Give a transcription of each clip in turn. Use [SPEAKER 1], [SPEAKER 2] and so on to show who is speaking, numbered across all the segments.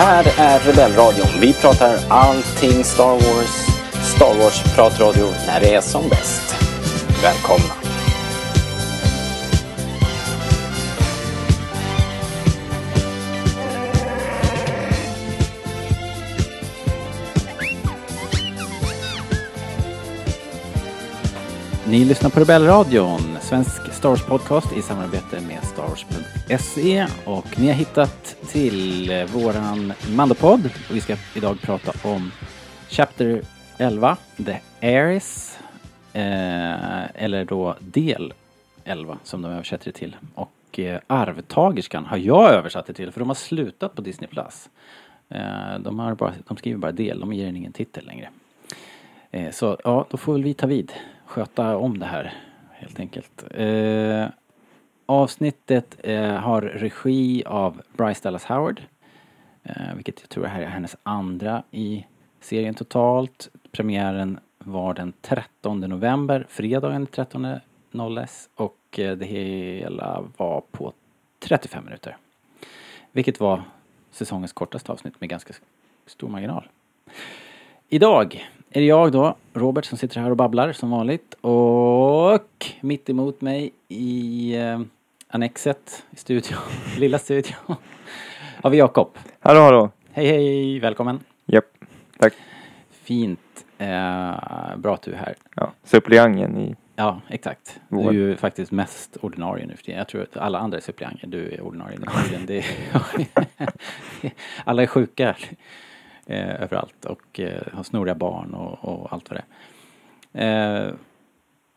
[SPEAKER 1] här är Rebellradion. Vi pratar allting Star Wars. Star Wars-pratradio när det är som bäst. Välkomna! Ni lyssnar på Rebellradion, svensk Star Wars-podcast i samarbete med starwars.se och ni har hittat till våran Mandopodd och vi ska idag prata om Chapter 11, The Ares, eh, eller då del 11 som de översätter det till. Och eh, Arvtagerskan har jag översatt det till för de har slutat på Disney+. Plus. Eh, de, har bara, de skriver bara del, de ger den ingen titel längre. Eh, så ja, då får väl vi ta vid, sköta om det här helt enkelt. Eh, avsnittet eh, har regi av Bryce Dallas Howard. Eh, vilket jag tror är hennes andra i serien totalt. Premiären var den 13 november, fredagen 13 nolles. och eh, det hela var på 35 minuter. Vilket var säsongens kortaste avsnitt med ganska stor marginal. Idag är det jag då, Robert, som sitter här och babblar som vanligt. Och mitt emot mig i eh, annexet i studion, lilla studion, har vi Jakob.
[SPEAKER 2] Hallå hallå!
[SPEAKER 1] Hej hej, välkommen!
[SPEAKER 2] Japp, tack.
[SPEAKER 1] Fint, eh, bra att du är här.
[SPEAKER 2] Ja, suppleanten i...
[SPEAKER 1] Ja, exakt. Du är ju faktiskt mest ordinarie nu för tiden. Jag tror att alla andra är suppleanter, du är ordinarie nu för tiden. Det är alla är sjuka eh, överallt och eh, har snoriga barn och, och allt vad det är. Eh,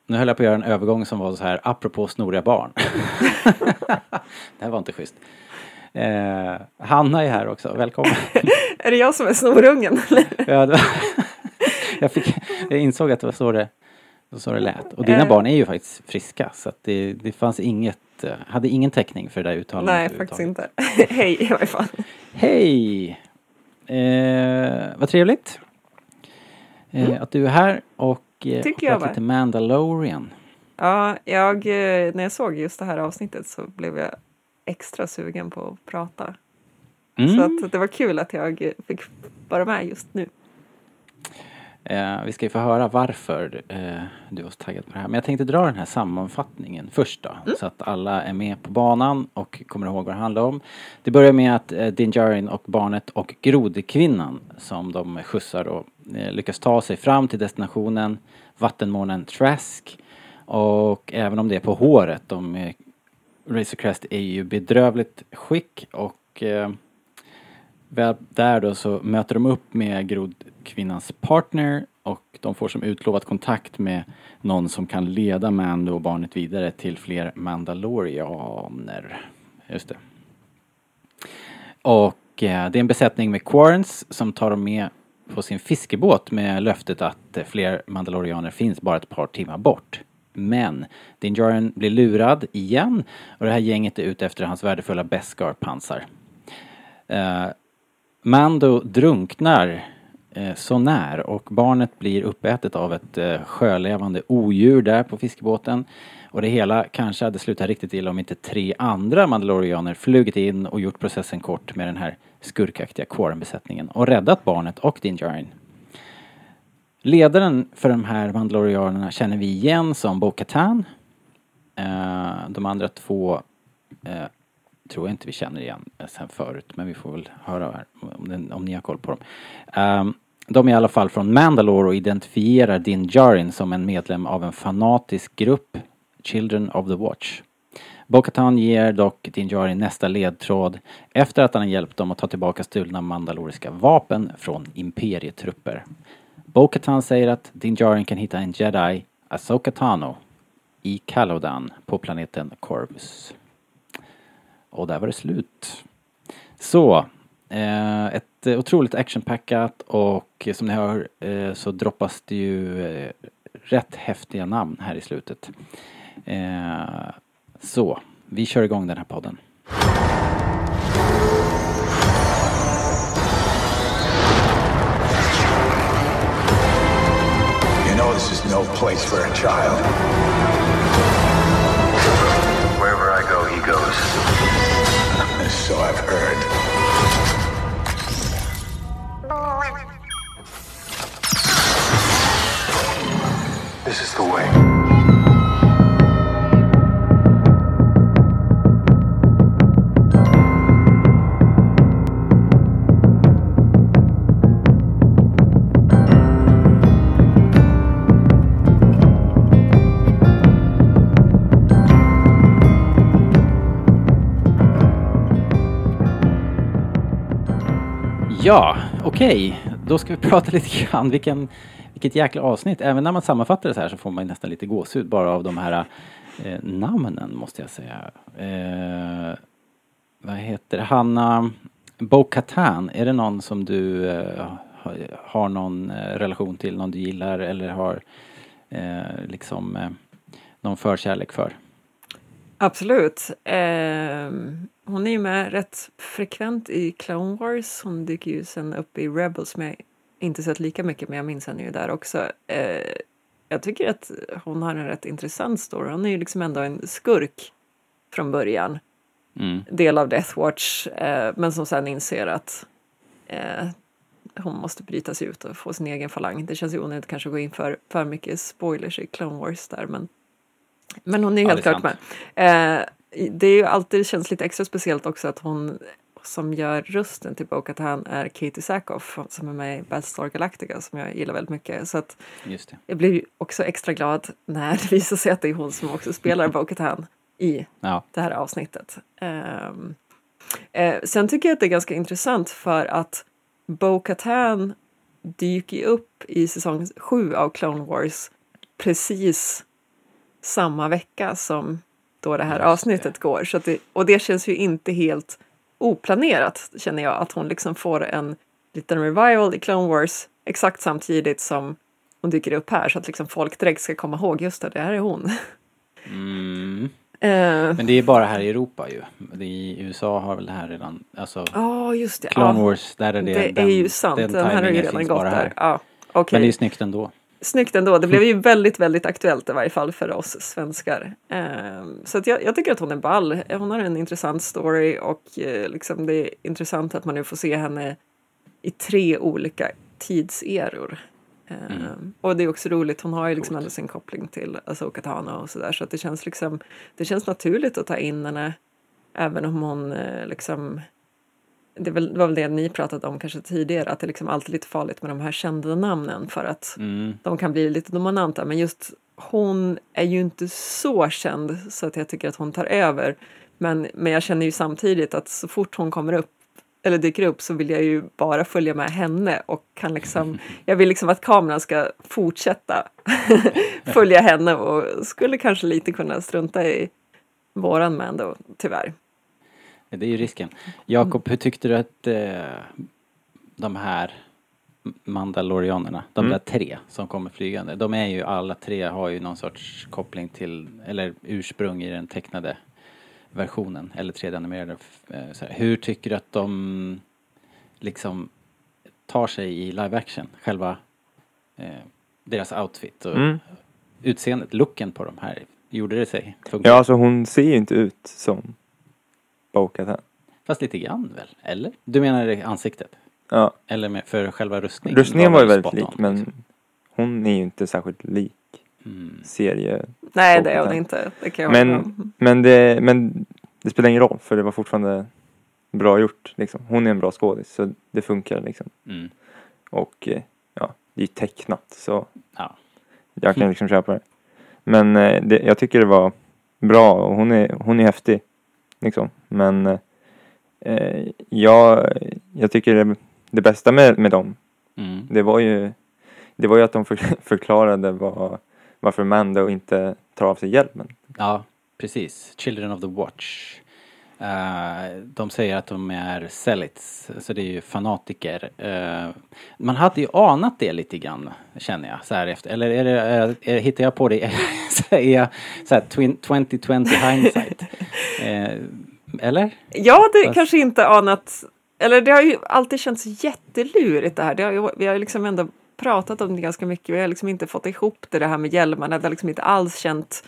[SPEAKER 1] nu höll jag på att göra en övergång som var så här, apropå snoriga barn. det här var inte schysst. Eh, Hanna är här också, välkommen.
[SPEAKER 3] är det jag som är snorungen?
[SPEAKER 1] ja, var, jag, fick, jag insåg att det var så det, så det lät. Och dina eh. barn är ju faktiskt friska så att det, det fanns inget, eh, hade ingen täckning för det där uttalandet.
[SPEAKER 3] Nej, faktiskt inte. Hej i varje fall.
[SPEAKER 1] Hej! Eh, vad trevligt eh, mm. att du är här och, eh,
[SPEAKER 3] Tycker
[SPEAKER 1] och lite Mandalorian.
[SPEAKER 3] Ja, jag, eh, när jag såg just det här avsnittet så blev jag extra sugen på att prata. Mm. Så att det var kul att jag fick vara med just nu.
[SPEAKER 1] Eh, vi ska ju få höra varför eh, du var så taggad på det här. Men jag tänkte dra den här sammanfattningen först då. Mm. Så att alla är med på banan och kommer ihåg vad det handlar om. Det börjar med att eh, Din Djarin och barnet och grodkvinnan som de skjutsar och eh, lyckas ta sig fram till destinationen vattenmånen Trask. Och även om det är på håret, de eh, Razor Crest är ju bedrövligt skick och eh, väl där då så möter de upp med kvinnans partner och de får som utlovat kontakt med någon som kan leda Mando och barnet vidare till fler Mandalorianer. Just det. Och eh, det är en besättning med Quarrens som tar dem med på sin fiskebåt med löftet att eh, fler Mandalorianer finns bara ett par timmar bort. Men Din Djarin blir lurad igen och det här gänget är ute efter hans värdefulla Beskar-pansar. Uh, Mando drunknar Eh, så när och barnet blir uppätet av ett eh, sjölevande odjur där på fiskebåten. Och det hela kanske hade slutat riktigt illa om inte tre andra mandalorianer flugit in och gjort processen kort med den här skurkaktiga Quarren-besättningen och räddat barnet och Din Djarin. Ledaren för de här mandalorianerna känner vi igen som Bo-Katan. Eh, de andra två eh, tror jag inte vi känner igen sen förut, men vi får väl höra här om, den, om ni har koll på dem. Um, de är i alla fall från Mandalore och identifierar Din Djarin som en medlem av en fanatisk grupp, Children of the Watch. Bokatan ger dock Din Djarin nästa ledtråd efter att han har hjälpt dem att ta tillbaka stulna mandaloriska vapen från imperietrupper. Bokatan säger att Din Djarin kan hitta en jedi, Asoka Tano, i Calodan på planeten Corvus. Och där var det slut. Så, eh, ett eh, otroligt actionpackat och som ni hör eh, så droppas det ju eh, rätt häftiga namn här i slutet. Eh, så, vi kör igång den här podden. You know this is no place for a child. Wherever I go, he goes. So I've heard. Okej. Då ska vi prata lite grann. Vilken, vilket jäkla avsnitt. Även när man sammanfattar det så här så får man nästan lite gåshud bara av de här eh, namnen måste jag säga. Eh, vad heter det? Hanna Bo Katan, är det någon som du eh, har, någon eh, relation till, någon du gillar eller har eh, liksom eh, någon förkärlek för?
[SPEAKER 3] Absolut. Ehm, hon är ju med rätt frekvent i Clone Wars. Hon dyker ju sen upp i Rebels jag inte sett lika mycket men jag minns henne ju där också. Eh, jag tycker att hon har en rätt intressant story. Hon är ju liksom ändå en skurk från början.
[SPEAKER 1] Mm.
[SPEAKER 3] Del av Death Watch eh, men som sen inser att eh, hon måste bryta sig ut och få sin egen falang. Det känns ju onödigt kanske att gå in för, för mycket spoilers i Clone Wars där men men hon är
[SPEAKER 1] Ja,
[SPEAKER 3] helt
[SPEAKER 1] är
[SPEAKER 3] klart med. Eh, det är ju alltid känns lite extra speciellt också att hon som gör rösten till Bo-Katan är Katie Sackhoff som är med i Battlestar Galactica som jag gillar väldigt mycket. Så att jag blir också extra glad när det visar sig att det är hon som också spelar Bo-Katan i
[SPEAKER 1] Ja.
[SPEAKER 3] det här avsnittet. Ehm, eh, sen tycker jag att det är ganska intressant för att Bo-Katan dyker upp i säsong sju av Clone Wars precis samma vecka som då det här avsnittet går. Så det, och det känns ju inte helt oplanerat känner jag att hon liksom får en liten revival i Clone Wars exakt samtidigt som hon dyker upp här så att liksom folk direkt ska komma ihåg just det, det här är hon.
[SPEAKER 1] Mm.
[SPEAKER 3] Eh,
[SPEAKER 1] Men det är bara här i Europa ju. Det I USA har väl det här redan, alltså
[SPEAKER 3] Ja, just det.
[SPEAKER 1] Clone
[SPEAKER 3] ja.
[SPEAKER 1] Wars, där är det,
[SPEAKER 3] Det
[SPEAKER 1] den,
[SPEAKER 3] är ju sant. Den, här har ju redan gått där. Ja, okej.
[SPEAKER 1] Men det är snyggt ändå.
[SPEAKER 3] Snyggt ändå. Det blev ju väldigt, väldigt aktuellt i varje fall för oss svenskar. Ehm, så att jag, jag tycker att hon är ball. Hon har en intressant story och eh, liksom det är intressant att man nu får se henne i tre olika tidseror. Ehm, Och det är också roligt, hon har ju liksom ändå sin koppling till Asoka Tano och sådär så att det känns liksom det känns naturligt att ta in henne även om hon eh, liksom det, är väl, det var väl det ni pratade om kanske tidigare, att det är liksom alltid lite farligt med de här kända namnen för att
[SPEAKER 1] Mm.
[SPEAKER 3] de kan bli lite dominanta. Men just hon är ju inte så känd så att jag tycker att hon tar över. Men, men jag känner ju samtidigt att så fort hon kommer upp eller dyker upp så vill jag ju bara följa med henne och kan liksom, jag vill liksom att kameran ska fortsätta följa henne och skulle kanske lite kunna strunta i våran Mando, tyvärr.
[SPEAKER 1] Det är ju risken. Jakob, hur tyckte du att eh, de här Mandalorianerna, de
[SPEAKER 2] Mm.
[SPEAKER 1] där tre som kommer flygande, de är ju alla tre har ju någon sorts koppling till, eller ursprung i den tecknade versionen, eller 3D-animerade. eh. Hur tycker du att de liksom tar sig i live action, själva eh, deras outfit och
[SPEAKER 2] Mm.
[SPEAKER 1] utseendet, looken på de här, gjorde det sig? Funkar
[SPEAKER 2] Ja, alltså hon ser ju inte ut som Bo-Katan.
[SPEAKER 1] Fast lite grann väl, eller? Du menar i ansiktet?
[SPEAKER 2] Ja,
[SPEAKER 1] Eller med, för själva rustningen?
[SPEAKER 2] rustningen var ju
[SPEAKER 1] väl
[SPEAKER 2] väldigt lik men
[SPEAKER 1] liksom.
[SPEAKER 2] hon är ju inte särskilt lik
[SPEAKER 1] Mm.
[SPEAKER 2] serie.
[SPEAKER 3] Nej, det är hon inte. Det kan jag
[SPEAKER 2] Men,
[SPEAKER 3] om.
[SPEAKER 2] men, det, men det spelar ingen roll för det var fortfarande bra gjort. Liksom. Hon är en bra skådis så det funkar liksom.
[SPEAKER 1] Mm.
[SPEAKER 2] Och eh, ja, det är ju tecknat så
[SPEAKER 1] Ja.
[SPEAKER 2] jag kan liksom köpa det. Men eh, det, jag tycker det var bra och hon är, hon är häftig. Liksom. Men eh, jag, jag tycker det, det bästa med, med dem
[SPEAKER 1] Mm.
[SPEAKER 2] det var ju det var ju att de för, förklarade vad, varför Mando inte tar av sig hjälmen.
[SPEAKER 1] ja, precis. Children of the Watch. Eh, de säger att de är zealots, så det är ju fanatiker. Eh, man hade ju anat det lite grann, känner jag, så här efter. Eller är det, är, är, hittar jag på det? så är jag så här twin- 2020 hindsight? Eh, eller?
[SPEAKER 3] Ja, det
[SPEAKER 1] Fast-
[SPEAKER 3] kanske inte anat. Eller det har ju alltid känts jättelurigt det här. Det har ju, vi har ju liksom ändå pratat om det ganska mycket. Vi har liksom inte fått ihop det, det här med hjälmarna. Det har liksom inte alls känt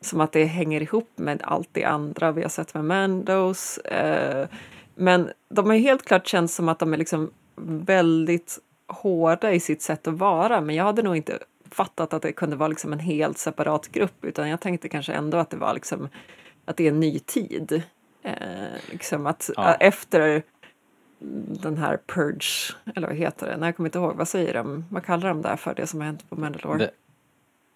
[SPEAKER 3] som att det hänger ihop med allt det andra vi har sett med Mandos. Eh, men de har ju helt klart känts som att de är liksom väldigt hårda i sitt sätt att vara. Men jag hade nog inte fattat att det kunde vara liksom en helt separat grupp utan jag tänkte kanske ändå att det var liksom att det är en ny tid. Eh, liksom att
[SPEAKER 1] Ja.
[SPEAKER 3] eh, efter den här purge, eller vad heter det? Nej, jag kommer inte ihåg. Vad säger de? Vad kallar de det för det som har hänt på Mandalore?
[SPEAKER 1] Det-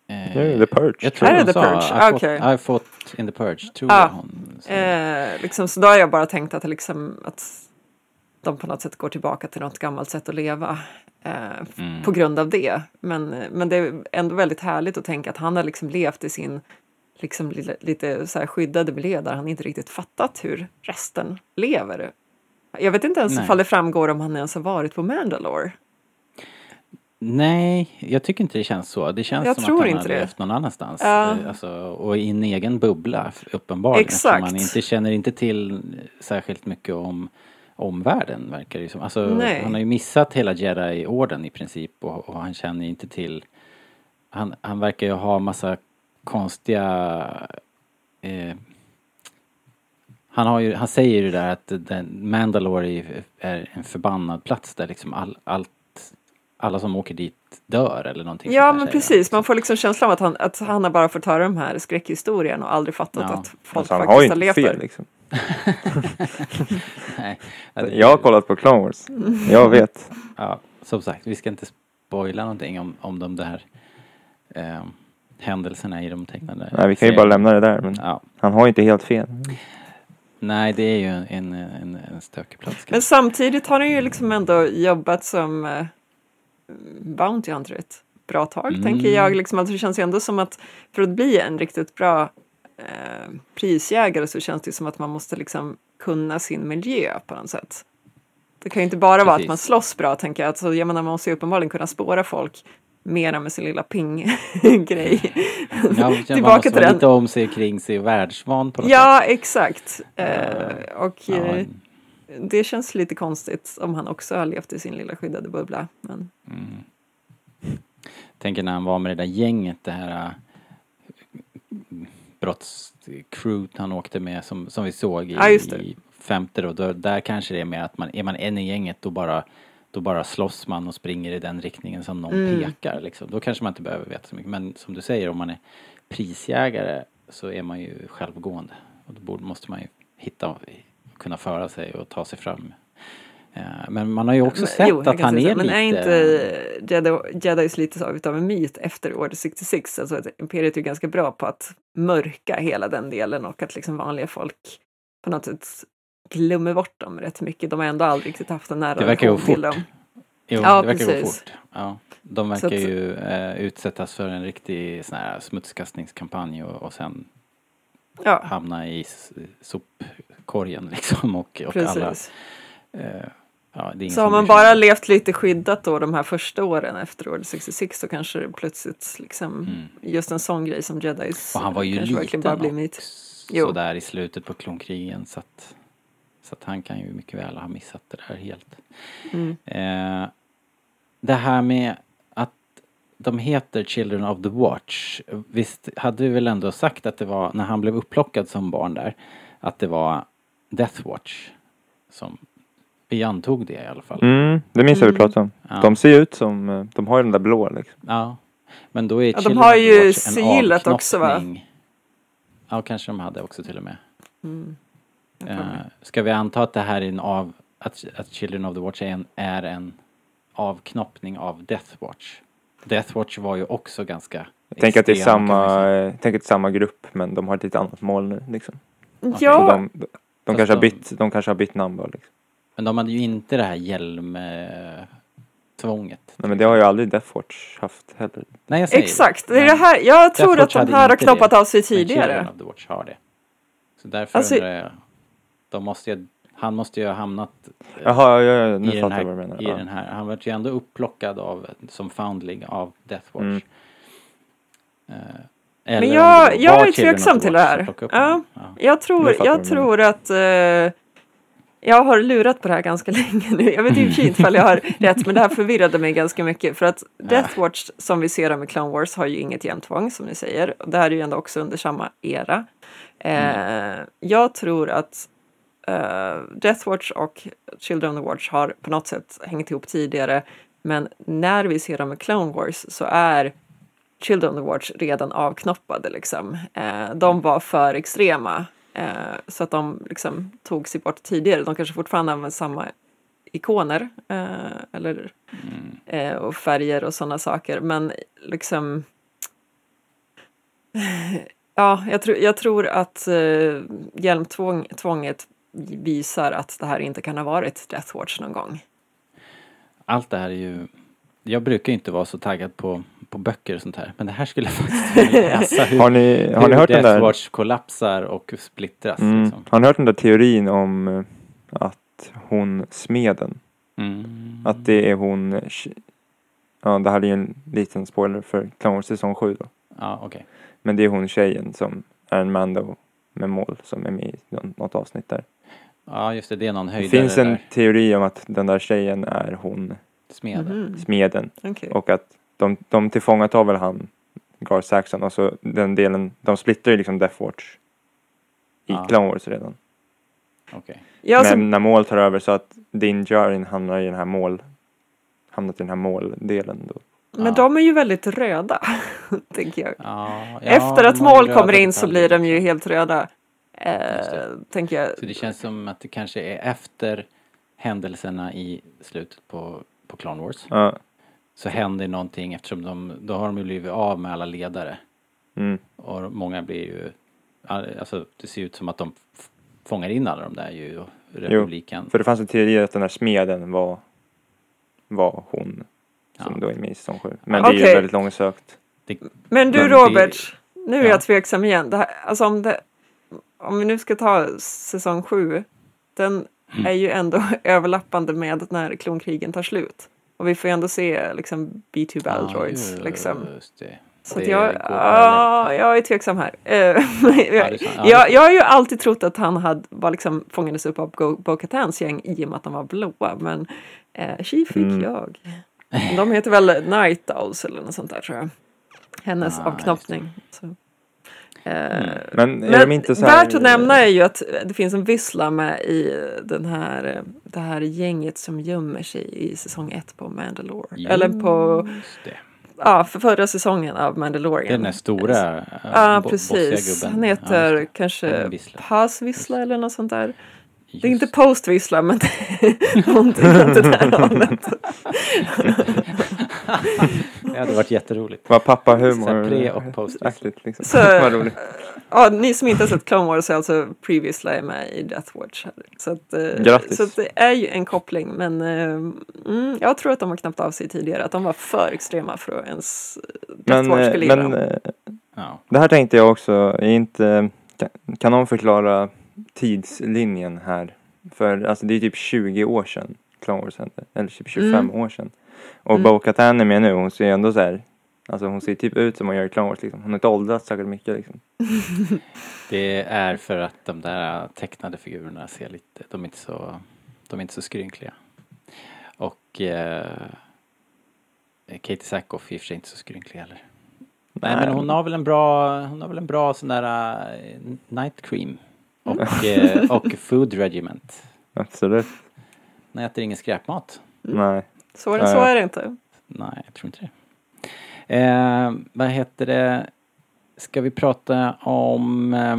[SPEAKER 1] Eh,
[SPEAKER 2] The Purge.
[SPEAKER 1] Jag tror
[SPEAKER 3] Är det
[SPEAKER 1] hon
[SPEAKER 3] The
[SPEAKER 1] sa,
[SPEAKER 3] Purge? Ah,
[SPEAKER 1] fought,
[SPEAKER 3] okej.
[SPEAKER 1] I fought in the purge, tror
[SPEAKER 3] Ah,
[SPEAKER 1] jag hon sa.
[SPEAKER 3] Eh, liksom, så då har jag bara tänkt att, liksom, att de på något sätt går tillbaka till något gammalt sätt att leva eh,
[SPEAKER 1] Mm.
[SPEAKER 3] på grund av det. Men, men det är ändå väldigt härligt att tänka att han har liksom levt i sin liksom, lite, så skyddade miljö där han inte riktigt fattat hur resten lever. Jag vet inte ens ifall det framgår om han ens har varit på Mandalore.
[SPEAKER 1] Nej, jag tycker inte det känns så. Det känns
[SPEAKER 3] Jag
[SPEAKER 1] som att han
[SPEAKER 3] inte
[SPEAKER 1] har levt någon annanstans.
[SPEAKER 3] Ja.
[SPEAKER 1] Eh, Alltså, och i en egen bubbla, uppenbarligen.
[SPEAKER 3] Exakt.
[SPEAKER 1] Man inte känner inte till särskilt mycket om omvärlden, verkar det som. Alltså,
[SPEAKER 3] Nej.
[SPEAKER 1] han har ju missat hela Jedi-orden i princip och, och han känner inte till... Han, han verkar ju ha massa konstiga... Eh, han, har ju, han säger ju där att den, Mandalore är, en förbannad plats där liksom all, allt, alla som åker dit dör eller någonting
[SPEAKER 3] Ja, men precis. Man får liksom känslan av att han, att han har bara fått höra de här skräckhistorierna och aldrig fattat
[SPEAKER 1] Ja.
[SPEAKER 3] att folk
[SPEAKER 2] Alltså,
[SPEAKER 3] faktiskt
[SPEAKER 2] har
[SPEAKER 3] levt
[SPEAKER 2] fel liksom.
[SPEAKER 1] Nej.
[SPEAKER 2] Jag har kollat på Clone Wars. Jag vet.
[SPEAKER 1] Ja, som sagt, vi ska inte spoila någonting om, om de där eh, händelserna i de tecknade
[SPEAKER 2] Nej, vi kan ju bara lämna det där. Men
[SPEAKER 1] Ja,
[SPEAKER 2] han har ju inte helt fel.
[SPEAKER 1] nej det är ju en, en, en stökig plats.
[SPEAKER 3] Men samtidigt har han ju liksom ändå jobbat som eh, Bounty Hunter ett bra tag,
[SPEAKER 1] Mm.
[SPEAKER 3] tänker jag. Liksom, alltså det känns ju ändå som att för att bli en riktigt bra eh, prisjägare så känns det som att man måste liksom kunna sin miljö på något sätt. Det kan ju inte bara vara att
[SPEAKER 1] Precis.
[SPEAKER 3] man slåss bra, tänker jag. Alltså, jag menar, man måste ju uppenbarligen kunna spåra folk mera med sin lilla ping-grej.
[SPEAKER 1] Ja, man måste
[SPEAKER 3] Tillbaka till den.
[SPEAKER 1] lite om sig kring sig och världsvan på något
[SPEAKER 3] Ja, exakt. Eh, och
[SPEAKER 1] sätt. Ja,
[SPEAKER 3] eh, det känns lite konstigt om han också har levt i sin lilla skyddade bubbla. Men
[SPEAKER 1] mm. Tänker när han var med det där gänget, det här brottscrewet han åkte med som, som vi såg i,
[SPEAKER 3] Ja,
[SPEAKER 1] i femte då, då. Där kanske det är mer att man, är man en i gänget då bara då bara slåss man och springer i den riktningen som någon
[SPEAKER 3] Mm.
[SPEAKER 1] pekar liksom. Då kanske man inte behöver veta så mycket. Men som du säger, om man är prisjägare så är man ju självgående. Och då borde, måste man ju hitta och kunna föra sig och ta sig fram. Eh, Men man har ju också
[SPEAKER 3] Men-
[SPEAKER 1] sett
[SPEAKER 3] jo,
[SPEAKER 1] att han är
[SPEAKER 3] så. Men
[SPEAKER 1] lite...
[SPEAKER 3] är inte Jedi, Jedis lite så utav en myt efter Order 66? Alltså att Imperiet är ganska bra på att mörka hela den delen och att liksom vanliga folk på något sätt glömmer bort dem rätt mycket. De har ändå aldrig riktigt haft en nära
[SPEAKER 1] Det verkar gå
[SPEAKER 3] relation till dem.
[SPEAKER 1] Jo,
[SPEAKER 3] Ja,
[SPEAKER 1] det verkar gå
[SPEAKER 3] precis.
[SPEAKER 1] fort. Ja, de verkar
[SPEAKER 3] att-
[SPEAKER 1] ju eh, utsättas för en riktig sån här smutskastningskampanj och, och sen
[SPEAKER 3] Ja,
[SPEAKER 1] hamna i sopkorgen liksom och, och alla... Eh, ja,
[SPEAKER 3] Så har man bara
[SPEAKER 1] om-
[SPEAKER 3] levt lite skyddat då de här första åren efter Order 66 så kanske det plötsligt liksom
[SPEAKER 1] Mm.
[SPEAKER 3] just en sån grej som Jedis
[SPEAKER 1] Och han var ju liten
[SPEAKER 3] bara blir myt. Jo.
[SPEAKER 1] sådär i slutet på klonkrigen så att, så att han kan ju mycket väl ha missat det där helt.
[SPEAKER 3] Mm.
[SPEAKER 1] Eh, det här med att de heter Children of the Watch. Visst hade vi väl ändå sagt att det var, när han blev upplockad som barn där, att det var Death Watch som vi antog det i alla fall.
[SPEAKER 2] Mm, det minns jag vi
[SPEAKER 3] Mm.
[SPEAKER 2] pratade om.
[SPEAKER 1] Ja.
[SPEAKER 2] De ser ut som, eh, de har ju den där blå liksom.
[SPEAKER 1] ja. Men då är
[SPEAKER 3] de
[SPEAKER 1] Children
[SPEAKER 3] har ju sigillet också, va?
[SPEAKER 1] Ja, kanske de hade också till och med.
[SPEAKER 3] Mm. Jag
[SPEAKER 1] Eh, ska vi anta att det här är en av, att, att Children of the Watch är en, är en avknoppning av Death Watch? Death Watch var ju också ganska
[SPEAKER 2] Tänk att det är samma, eh, tänk att det är samma grupp men de har ett lite annat mål nu liksom. Så
[SPEAKER 3] Ja,
[SPEAKER 2] de, de, de, kanske har bytt, de kanske har bytt namn bara liksom.
[SPEAKER 1] Men de hade ju inte det här hjälmtvånget.
[SPEAKER 2] Nej men det har ju aldrig Death Watch haft heller.
[SPEAKER 1] Nej, jag säger
[SPEAKER 3] exakt. Det är
[SPEAKER 1] Men
[SPEAKER 3] det här. Jag tror
[SPEAKER 1] Watch
[SPEAKER 3] att de här har knoppat
[SPEAKER 1] det.
[SPEAKER 3] av sig
[SPEAKER 1] men Children
[SPEAKER 3] tidigare.
[SPEAKER 1] of the Watch har det. Så därför
[SPEAKER 3] Alltså-
[SPEAKER 1] undrar jag, de måste ju, han måste ju ha hamnat eh,
[SPEAKER 2] Jaha, ja, ja,
[SPEAKER 1] i,
[SPEAKER 2] nu
[SPEAKER 1] den
[SPEAKER 2] jag vad
[SPEAKER 1] här,
[SPEAKER 2] du menar.
[SPEAKER 1] i
[SPEAKER 2] Ja.
[SPEAKER 1] den här. Han var ju ändå upplockad av, som foundling av Death Watch.
[SPEAKER 2] Mm.
[SPEAKER 1] Eh,
[SPEAKER 3] Men
[SPEAKER 1] eller om
[SPEAKER 3] jag, jag är tveksam till det här. Ja, jag tror, jag
[SPEAKER 2] jag
[SPEAKER 3] tror att eh, jag har lurat på det här ganska länge nu. Jag vet inte ifall jag har rätt, men det här förvirrade mig ganska mycket. För att Death Watch, som vi ser med Clone Wars, har ju inget hjälmtvång, som ni säger. Och Det här är ju ändå också under samma era. Eh, Jag tror att uh, Death Watch och Children of the Watch har på något sätt hängt ihop tidigare. Men när vi ser dem med Clone Wars så är Children of the Watch redan avknoppade liksom. Uh, de var för extrema uh, så att de liksom tog sig bort tidigare. De kanske fortfarande använder samma ikoner eller, eh, och färger och sådana saker men liksom Ja, jag, tror jag tror att eh, hjälmtvånget visar att det här inte kan ha varit Deathwatch någon gång.
[SPEAKER 1] Allt det här är ju... Jag brukar inte vara så taggad på, på böcker och sånt här. Men det här skulle jag faktiskt vilja läsa. Hur,
[SPEAKER 2] Har ni, har ni
[SPEAKER 1] hur
[SPEAKER 2] hört den där?
[SPEAKER 1] Deathwatch kollapsar och splittras.
[SPEAKER 2] Mm.
[SPEAKER 1] Liksom.
[SPEAKER 2] Har ni hört den där teorin om eh, att hon, smeden,
[SPEAKER 1] Mm.
[SPEAKER 2] att det är hon, ja det här är ju en liten spoiler för Clone Wars säsong 7 då.
[SPEAKER 1] Ja, okej.
[SPEAKER 2] Men det är hon tjejen som är en Mando med mål som är med i nå- något avsnitt där.
[SPEAKER 1] Ja, just det. Det är någon
[SPEAKER 2] Det
[SPEAKER 1] höjdare
[SPEAKER 2] finns en
[SPEAKER 1] där.
[SPEAKER 2] teori om att den där tjejen är hon,
[SPEAKER 1] Smeden.
[SPEAKER 3] Mhm,
[SPEAKER 2] smeden.
[SPEAKER 3] okej.
[SPEAKER 2] Och att de, de tillfångatar väl han, Gar Saxon, och så den delen, de splittrar ju liksom Death Watch i
[SPEAKER 1] Ja.
[SPEAKER 2] Clone Wars redan.
[SPEAKER 1] Okej.
[SPEAKER 3] Ja,
[SPEAKER 2] Men när mål tar över så att Din Djarin hamnar i den här mål, hamnat i den här måldelen då.
[SPEAKER 3] Men
[SPEAKER 1] Ja.
[SPEAKER 3] de är ju väldigt röda, tänker jag.
[SPEAKER 1] Ja, ja,
[SPEAKER 3] Efter att mål kommer in så blir de ju helt röda. Eh, tänker jag.
[SPEAKER 1] Så det känns som att det kanske är efter händelserna i slutet på, på Clone Wars.
[SPEAKER 2] Ja,
[SPEAKER 1] Så händer någonting eftersom de, då har de ju blivit av med alla ledare.
[SPEAKER 2] mm,
[SPEAKER 1] Och många blir ju, alltså det ser ut som att de fångar in alla de där ju, republiken.
[SPEAKER 2] för det fanns en teori att den här smeden var, var hon som
[SPEAKER 1] Ja.
[SPEAKER 2] då är med i säsong 7. Men det är ju väldigt långsökt.
[SPEAKER 1] Det,
[SPEAKER 3] Men du
[SPEAKER 2] Men
[SPEAKER 1] det-
[SPEAKER 3] Robert, nu är
[SPEAKER 1] ja.
[SPEAKER 3] jag tveksam igen. Det här, alltså om, det, om vi nu ska ta säsong sju, den
[SPEAKER 1] Mm.
[SPEAKER 3] är ju ändå överlappande med när klonkrigen tar slut. Och vi får ju ändå se liksom B2 Baldroids.
[SPEAKER 1] Ja,
[SPEAKER 3] liksom.
[SPEAKER 1] det.
[SPEAKER 3] Så att
[SPEAKER 1] det
[SPEAKER 3] jag, ja, jag är tveksam här. Eh,
[SPEAKER 1] det
[SPEAKER 3] jag, jag, har ju alltid trott att han hade, var liksom fångades upp av Bo-Katans gäng i och med att de var blåa. Men eh, tji fick
[SPEAKER 2] Mm.
[SPEAKER 3] jag. De heter väl Night Owls eller något sånt där tror jag. Hennes
[SPEAKER 1] Ah,
[SPEAKER 3] avknoppning. Så. Eh,
[SPEAKER 2] Men är
[SPEAKER 3] men värt att nämna är ju att det finns en vissla med i den här, det här gänget som gömmer sig i säsong ett på Mandalore. Eller på,
[SPEAKER 1] Just det.
[SPEAKER 3] ja, för förra säsongen av Mandalorian.
[SPEAKER 1] Är den där stora,
[SPEAKER 3] Ja,
[SPEAKER 1] bo-
[SPEAKER 3] precis. Han
[SPEAKER 1] Ja,
[SPEAKER 3] heter
[SPEAKER 1] just det.
[SPEAKER 3] kanske
[SPEAKER 1] Även Vissla.
[SPEAKER 3] Eller något sånt där. Det är
[SPEAKER 1] Just
[SPEAKER 3] inte postvissla men det är någonting åt det där hållet.
[SPEAKER 1] Det hade varit jätteroligt.
[SPEAKER 2] Var pappa
[SPEAKER 1] Så här
[SPEAKER 2] humor
[SPEAKER 1] pre- och post.
[SPEAKER 2] aktigt liksom.
[SPEAKER 3] Så-
[SPEAKER 2] Vad roligt.
[SPEAKER 3] Ja, ni som inte har sett Clone Wars är alltså Previously är med i Death Watch. Så, att, eh,
[SPEAKER 2] Grattis.
[SPEAKER 3] så att det är ju en koppling men eh, mm, jag tror att de har knappt av sig tidigare. Att de var för extrema för att ens eh, Death
[SPEAKER 2] Men,
[SPEAKER 3] Watch skulle gilla
[SPEAKER 2] men
[SPEAKER 3] dem.
[SPEAKER 1] Ja.
[SPEAKER 2] det här tänkte jag också, är inte, kan, kan någon förklara tidslinjen här? För alltså det är typ 20 år sedan Clone Wars hände, eller typ 25
[SPEAKER 3] Mm.
[SPEAKER 2] år sedan. Och
[SPEAKER 3] Mm.
[SPEAKER 2] Bo-Katan är med nu, hon ser ju ändå så här, alltså hon ser typ ut som hon gör i Clone Wars liksom. Hon har inte åldrats särskilt mycket liksom.
[SPEAKER 1] Det är för att de där tecknade figurerna ser lite, de är inte så, de är inte så skrynkliga. Och eh, Katie Sackhoff är i och för sig inte så skrynklig heller. Nej men hon har väl en bra, hon har väl en bra sån där eh, night cream. Och, eh, och food regiment.
[SPEAKER 2] Absolut.
[SPEAKER 1] Hon äter ingen skräpmat.
[SPEAKER 2] Nej.
[SPEAKER 3] Så,
[SPEAKER 2] ja,
[SPEAKER 3] så
[SPEAKER 2] ja.
[SPEAKER 3] är det inte.
[SPEAKER 1] Nej, jag tror inte det. Eh, vad heter det? Ska vi prata om eh,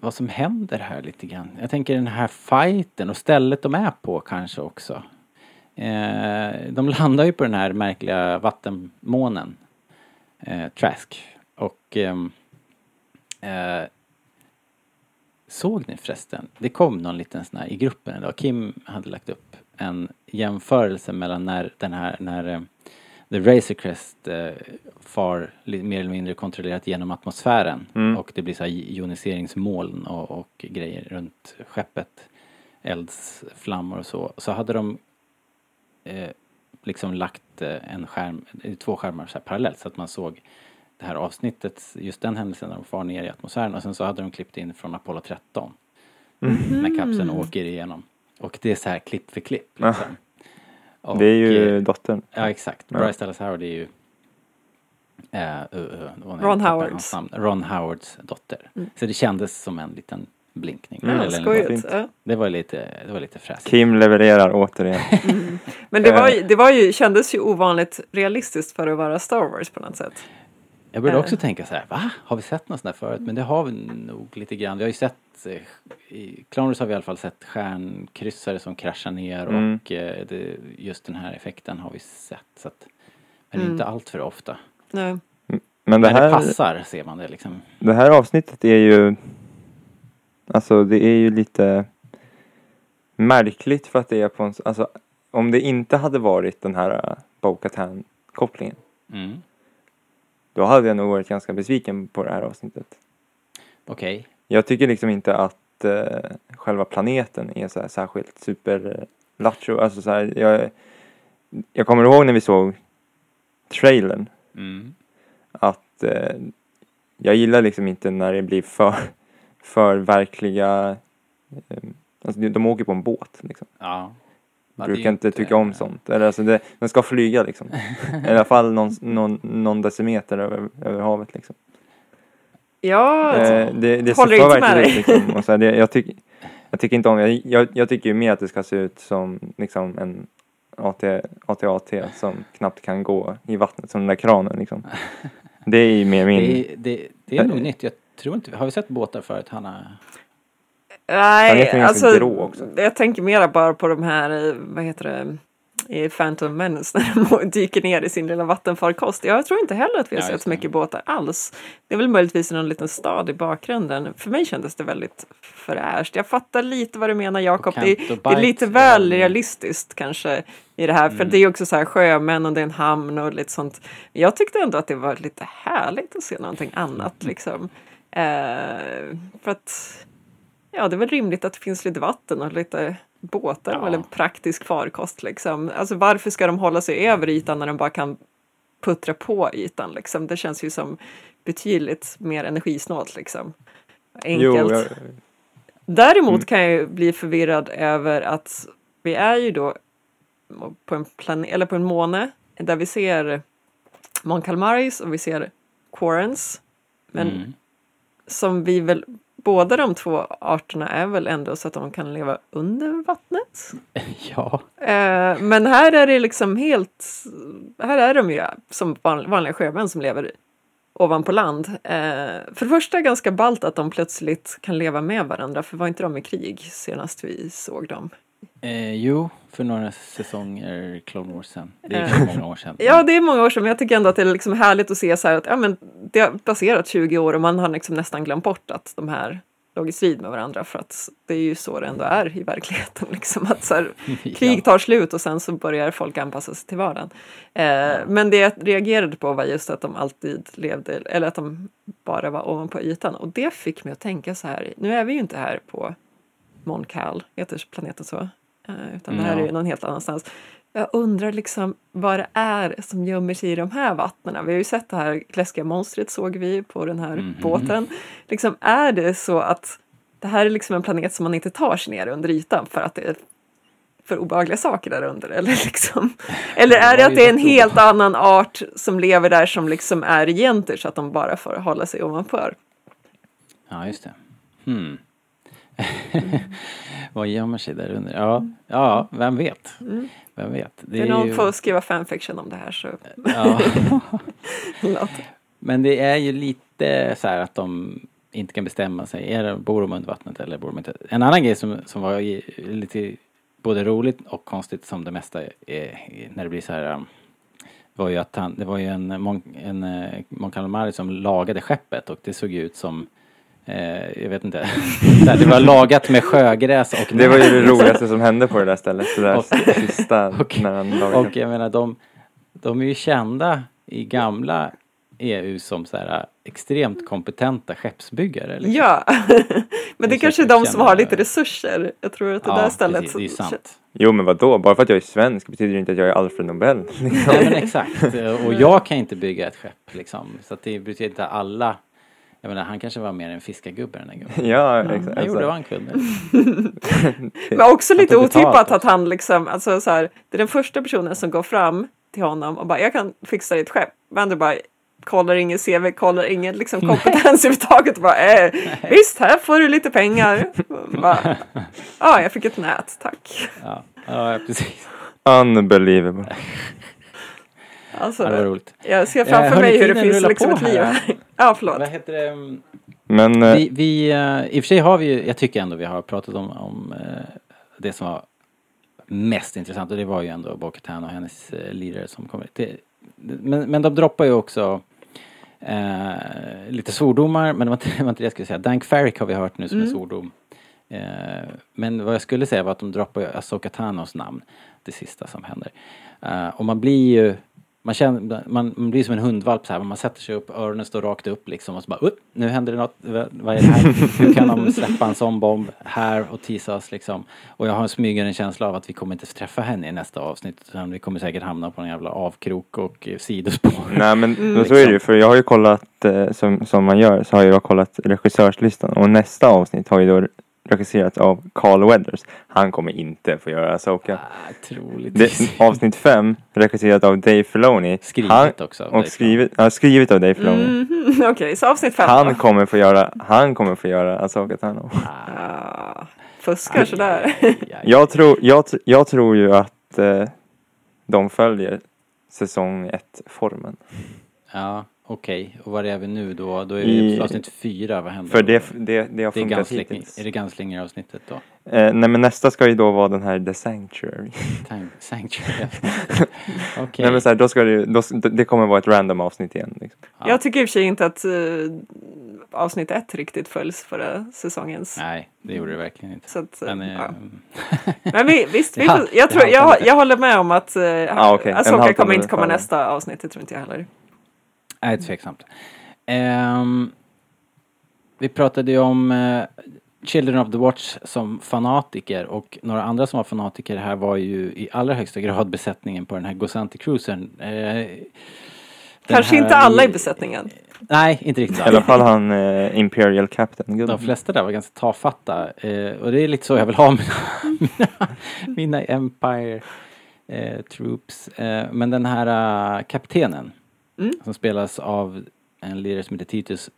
[SPEAKER 1] vad som händer här lite grann? Jag tänker den här fighten och stället de är på kanske också. Eh, de landar ju på den här märkliga vattenmånen, eh, Trask. Och ehm, eh, Såg ni förresten? Det kom någon liten sån här i gruppen idag. Kim hade lagt upp en jämförelse mellan när den här, när eh, The Razor Crest eh, far mer eller mindre kontrollerat genom atmosfären
[SPEAKER 2] Mm.
[SPEAKER 1] och det blir så här ioniseringsmoln och, och grejer runt skeppet. Eldsflammor och så. Så hade de eh, liksom lagt eh, en skärm, två skärmar så parallellt så att man såg det här avsnittet, just den händelsen när de far ner i atmosfären och sen så hade de klippt in från Apollo 13 när kapseln åker igenom. Och det är så här klipp för klipp.
[SPEAKER 2] Ja.
[SPEAKER 1] Liksom. Och,
[SPEAKER 2] Det är ju
[SPEAKER 1] eh,
[SPEAKER 2] dottern.
[SPEAKER 1] Ja exakt.
[SPEAKER 2] Ja.
[SPEAKER 1] Bryce Dallas Howard är ju eh, uh, uh,
[SPEAKER 3] Ron Howards.
[SPEAKER 1] Ron Howards dotter.
[SPEAKER 3] Mm.
[SPEAKER 1] Så det kändes som en liten blinkning.
[SPEAKER 2] Mm,
[SPEAKER 1] Eller
[SPEAKER 3] skojigt. Ja.
[SPEAKER 1] Det var lite, det var lite fräsigt.
[SPEAKER 2] Kim levererar återigen.
[SPEAKER 3] Men det, var det var ju, kändes ju ovanligt realistiskt för att vara Star Wars på något sätt.
[SPEAKER 1] Jag började
[SPEAKER 3] Eh.
[SPEAKER 1] också tänka så här, va? Har vi sett något sånt där förut? Men det har vi nog lite grann. Vi har ju sett, eh, i Clone Wars har vi i alla fall sett stjärnkryssare som kraschar ner
[SPEAKER 2] Mm.
[SPEAKER 1] och eh, det, just den här effekten har vi sett. Så att, men
[SPEAKER 3] Mm.
[SPEAKER 1] inte allt för ofta.
[SPEAKER 3] Nej.
[SPEAKER 2] Men det
[SPEAKER 1] När det
[SPEAKER 2] här,
[SPEAKER 1] passar ser man det liksom.
[SPEAKER 2] det här avsnittet är ju Alltså det är ju lite märkligt för att det är på en, alltså om det inte hade varit den här uh, Bo-Katan kopplingen
[SPEAKER 1] Mm.
[SPEAKER 2] Då hade jag nog varit ganska besviken på det här avsnittet.
[SPEAKER 1] Okej.
[SPEAKER 2] Jag tycker liksom inte att eh, själva planeten är så här särskilt super eh. Alltså så här, jag, jag kommer ihåg när vi såg trailern
[SPEAKER 1] Mm.
[SPEAKER 2] att eh, jag gillar liksom inte när det blir för, för verkliga eh, Alltså de- de åker på en båt liksom.
[SPEAKER 1] Ja. Ja, det är
[SPEAKER 2] Brukar inte tycka om sånt. Eller alltså det, den ska flyga liksom. I alla fall någon, någon, någon decimeter över, över havet liksom.
[SPEAKER 3] Ja,
[SPEAKER 2] Eh, det det ser
[SPEAKER 3] håller inte med
[SPEAKER 2] ut
[SPEAKER 3] dig.
[SPEAKER 2] liksom. Och så här, det, jag, tycker jag tycker inte om, jag, jag, jag tycker ju mer att det ska se ut som liksom en AT, AT-AT som knappt kan gå i vattnet som den där kranen liksom. Det är ju mer min,
[SPEAKER 1] Det, är- det, det är nog nytt. Jag tror inte, har vi sett båtar förut, Hanna?
[SPEAKER 2] Han heter
[SPEAKER 3] nej, alltså
[SPEAKER 2] grå också.
[SPEAKER 3] jag tänker mera bara på de här, eh, vad heter det, i Phantom Menace när de dyker ner i sin lilla vattenfarkost. Jag tror inte heller att vi har sett så mycket båtar alls. Det är väl möjligtvis någon liten stad i bakgrunden. För mig kändes det väldigt fräscht. Jag fattar lite vad du menar Jakob. Det, det är lite väl realistiskt kanske i det här. För
[SPEAKER 1] Mm.
[SPEAKER 3] det är också så här sjömän och det är en hamn och lite sånt. Jag tyckte ändå att det var lite härligt att se någonting annat liksom. Eh, för att Ja, det är väl rimligt att det finns lite vatten och lite båtar
[SPEAKER 1] Ja.
[SPEAKER 3] eller praktisk farkost liksom. Alltså varför ska de hålla sig över ytan när de bara kan puttra på ytan liksom? Det känns ju som betydligt mer energisnålt liksom. Enkelt.
[SPEAKER 2] jo, jag,
[SPEAKER 3] Däremot
[SPEAKER 2] Mm.
[SPEAKER 3] kan jag ju bli förvirrad över att vi är ju då på en, plan- eller på en måne där vi ser Mon Calmaris och vi ser Quarrens. Men
[SPEAKER 1] Mm.
[SPEAKER 3] som vi väl, båda de två arterna är väl ändå så att de kan leva under vattnet.
[SPEAKER 1] Ja.
[SPEAKER 3] Eh, men här är det liksom helt, här är de ju som van, vanliga sjömän som lever ovanpå land. Eh, för det första är det ganska ballt att de plötsligt kan leva med varandra, för var inte de i krig senast vi såg dem?
[SPEAKER 1] Eh, jo, för några säsonger Clone Wars sen. Det är
[SPEAKER 3] Eh.
[SPEAKER 1] många år sedan.
[SPEAKER 3] Ja, det är många år sedan, men jag tycker ändå att det är liksom härligt att se så att ja, men det har passerat 20 år och man har liksom nästan glömt bort att de här låg i strid med varandra för att det är ju så det ändå är i verkligheten. Liksom, att så här, krig tar slut och sen så börjar folk anpassa sig till vardagen. Eh, Men det jag reagerade på var just att de alltid levde, eller att de bara var ovanpå ytan. Och det fick mig att tänka så här, nu är vi ju inte här på Mon Cal, heter planeten så? Eh, Utan det här är ju någon helt annanstans. Jag undrar liksom vad det är som gömmer sig i de här vattnen. Vi har ju sett det här läskiga monstret såg vi på den här
[SPEAKER 1] Mhm.
[SPEAKER 3] båten. Liksom, är det så att det här är liksom en planet som man inte tar sig ner under ytan för att det är för obehagliga saker där under? Eller, liksom, eller är det att det är en helt annan art som lever där som liksom är regenter så att de bara får hålla sig ovanför?
[SPEAKER 1] Ja, just det. Hmm. Vad gömmer sig där under? Ja, ja vem vet?
[SPEAKER 3] Mm.
[SPEAKER 1] Vem vet? Det
[SPEAKER 3] är någon
[SPEAKER 1] ju-
[SPEAKER 3] får skriva fanfiction om det här så
[SPEAKER 1] ja. Men det är ju lite så här att de inte kan bestämma sig. Är det, bor de under vattnet eller bor de inte? En annan grej som, som var lite både roligt och konstigt som det mesta är, när det blir så här um, var ju att han, det var ju en, Mon, en eh, Mon Calamari som lagade skeppet och det såg ut som jag vet inte. Det var lagat med sjögräs och
[SPEAKER 2] det var ju det roligaste som hände på det där stället. Det där
[SPEAKER 1] Och-
[SPEAKER 2] sista
[SPEAKER 1] och-
[SPEAKER 2] när han lagade
[SPEAKER 1] Och jag menar de, de är ju kända i gamla EU som så här extremt kompetenta skeppsbyggare. Liksom.
[SPEAKER 3] Ja, men det
[SPEAKER 1] Jag
[SPEAKER 3] kanske är de som har lite resurser. Jag tror att det där stället...
[SPEAKER 1] precis, det är sant.
[SPEAKER 2] Jo men vadå, bara för att jag är svensk betyder det inte att jag är Alfred Nobel. Liksom.
[SPEAKER 1] Nej men exakt. Och jag kan inte bygga ett skepp liksom. Så att det betyder inte alla. Jag menar han kanske var mer en fiskargubbe den där gubben.
[SPEAKER 2] ja, exakt.
[SPEAKER 1] Han gjorde vad han kunde.
[SPEAKER 3] Men också lite otippat att han liksom, alltså så här, det är den första personen som går fram till honom och bara, jag kan fixa ditt skepp. Men du bara, kollar ingen CV, kollar ingen liksom, kompetens överhuvudtaget. Bara, eh, visst, här får du lite pengar. Ja, jag fick ett nät, tack.
[SPEAKER 1] Ja, ja precis.
[SPEAKER 2] Unbelievable.
[SPEAKER 3] Alltså,
[SPEAKER 1] Ja, det var roligt.
[SPEAKER 3] jag ser
[SPEAKER 1] Eh,
[SPEAKER 3] framför
[SPEAKER 1] hörni,
[SPEAKER 3] mig hur det finns liksom ett liv
[SPEAKER 1] här.
[SPEAKER 3] Ja, förlåt.
[SPEAKER 1] Vad heter det?
[SPEAKER 2] Men eh,
[SPEAKER 1] Vi, vi, eh, I och för sig har vi ju, jag tycker ändå vi har pratat om, om eh, det som var mest intressant och det var ju ändå Bo-Katan och hennes lirare som kommer. Det, men, men de droppar ju också eh, lite svordomar, men det var inte det var inte det jag skulle säga. Dank Farrick har vi hört nu som en
[SPEAKER 3] Mm.
[SPEAKER 1] svordom. Eh, men vad jag skulle säga var att de droppar ju Asoka Tanos namn, det sista som händer. Eh, och man blir ju man, känner, man, man blir som en hundvalp så här, man sätter sig upp, öronen står rakt upp liksom och så bara upp, nu händer det något, vad är det här? Hur kan de släppa en sån bomb här och teasa oss liksom? Och jag har en smygande känsla av att vi kommer inte träffa henne i nästa avsnitt utan vi kommer säkert hamna på en jävla avkrok och sidospår.
[SPEAKER 2] nej men
[SPEAKER 3] Mm.
[SPEAKER 2] men så är det ju. För jag har ju kollat, eh, som, som man gör, så har jag kollat regissörslistan. Och nästa avsnitt har ju då regisserats av Carl Weathers. Han kommer inte få göra Asoka.
[SPEAKER 1] Ah, troligtvis.
[SPEAKER 2] Det, avsnitt fem regisserat av Dave Filoni.
[SPEAKER 1] Skrivet
[SPEAKER 2] han,
[SPEAKER 1] också. av
[SPEAKER 2] Och
[SPEAKER 1] Dave
[SPEAKER 2] skrivet, ja, skrivet av Dave Filoni.
[SPEAKER 3] Mhm, Okej, så avsnitt fem
[SPEAKER 2] Han
[SPEAKER 3] då.
[SPEAKER 2] kommer få göra, han kommer få göra Asoka Tano.
[SPEAKER 3] Ah, fuskar sådär.
[SPEAKER 2] Jag tror, jag, jag tror ju att eh, de följer säsong ett formen.
[SPEAKER 1] Ja, okej. Och var är vi nu då? Då är vi
[SPEAKER 2] I-
[SPEAKER 1] på avsnitt fyra, vad händer
[SPEAKER 2] För
[SPEAKER 1] då?
[SPEAKER 2] det, det, det har
[SPEAKER 1] det är
[SPEAKER 2] funkat
[SPEAKER 1] Gunslinger,
[SPEAKER 2] hittills.
[SPEAKER 1] är det Gunslinger-avsnittet då?
[SPEAKER 2] Eh, nej men nästa ska ju då vara den här The Sanctuary.
[SPEAKER 1] Time Sanctuary. Okej.
[SPEAKER 2] Nej men så här, då ska det, ju- då, det kommer vara ett random avsnitt igen. Liksom.
[SPEAKER 1] Ja.
[SPEAKER 3] Jag tycker i och för sig inte att eh, avsnitt ett riktigt följs förra säsongens.
[SPEAKER 1] Nej, det gjorde det verkligen inte.
[SPEAKER 3] Så att, eh,
[SPEAKER 1] Men, eh,
[SPEAKER 3] ja. Men vi, visst, vi
[SPEAKER 1] Ja,
[SPEAKER 3] får, jag,
[SPEAKER 1] det
[SPEAKER 3] tror,
[SPEAKER 1] haltar
[SPEAKER 3] jag,
[SPEAKER 1] lite.
[SPEAKER 3] jag håller med om att uh,
[SPEAKER 2] Ja, okej. En
[SPEAKER 3] Asoka
[SPEAKER 2] haltande
[SPEAKER 3] kommer inte komma nästa avsnitt, det tror inte jag heller.
[SPEAKER 1] Nej, tveksamt. Ehm, vi pratade ju om eh, Children of the Watch som fanatiker och några andra som var fanatiker här var ju i allra högsta grad besättningen på den här Gosanti Cruisern. Den
[SPEAKER 3] Kanske
[SPEAKER 1] här-
[SPEAKER 3] inte alla i besättningen.
[SPEAKER 1] Nej, inte riktigt
[SPEAKER 2] I alla fall han eh, Imperial Captain.
[SPEAKER 1] De flesta där var ganska tafatta eh, och det är lite så jag vill ha mina, mina, mina Empire eh, Troops. Eh, men den här eh, kaptenen
[SPEAKER 3] Mm.
[SPEAKER 1] som spelas av en lirare som heter Titus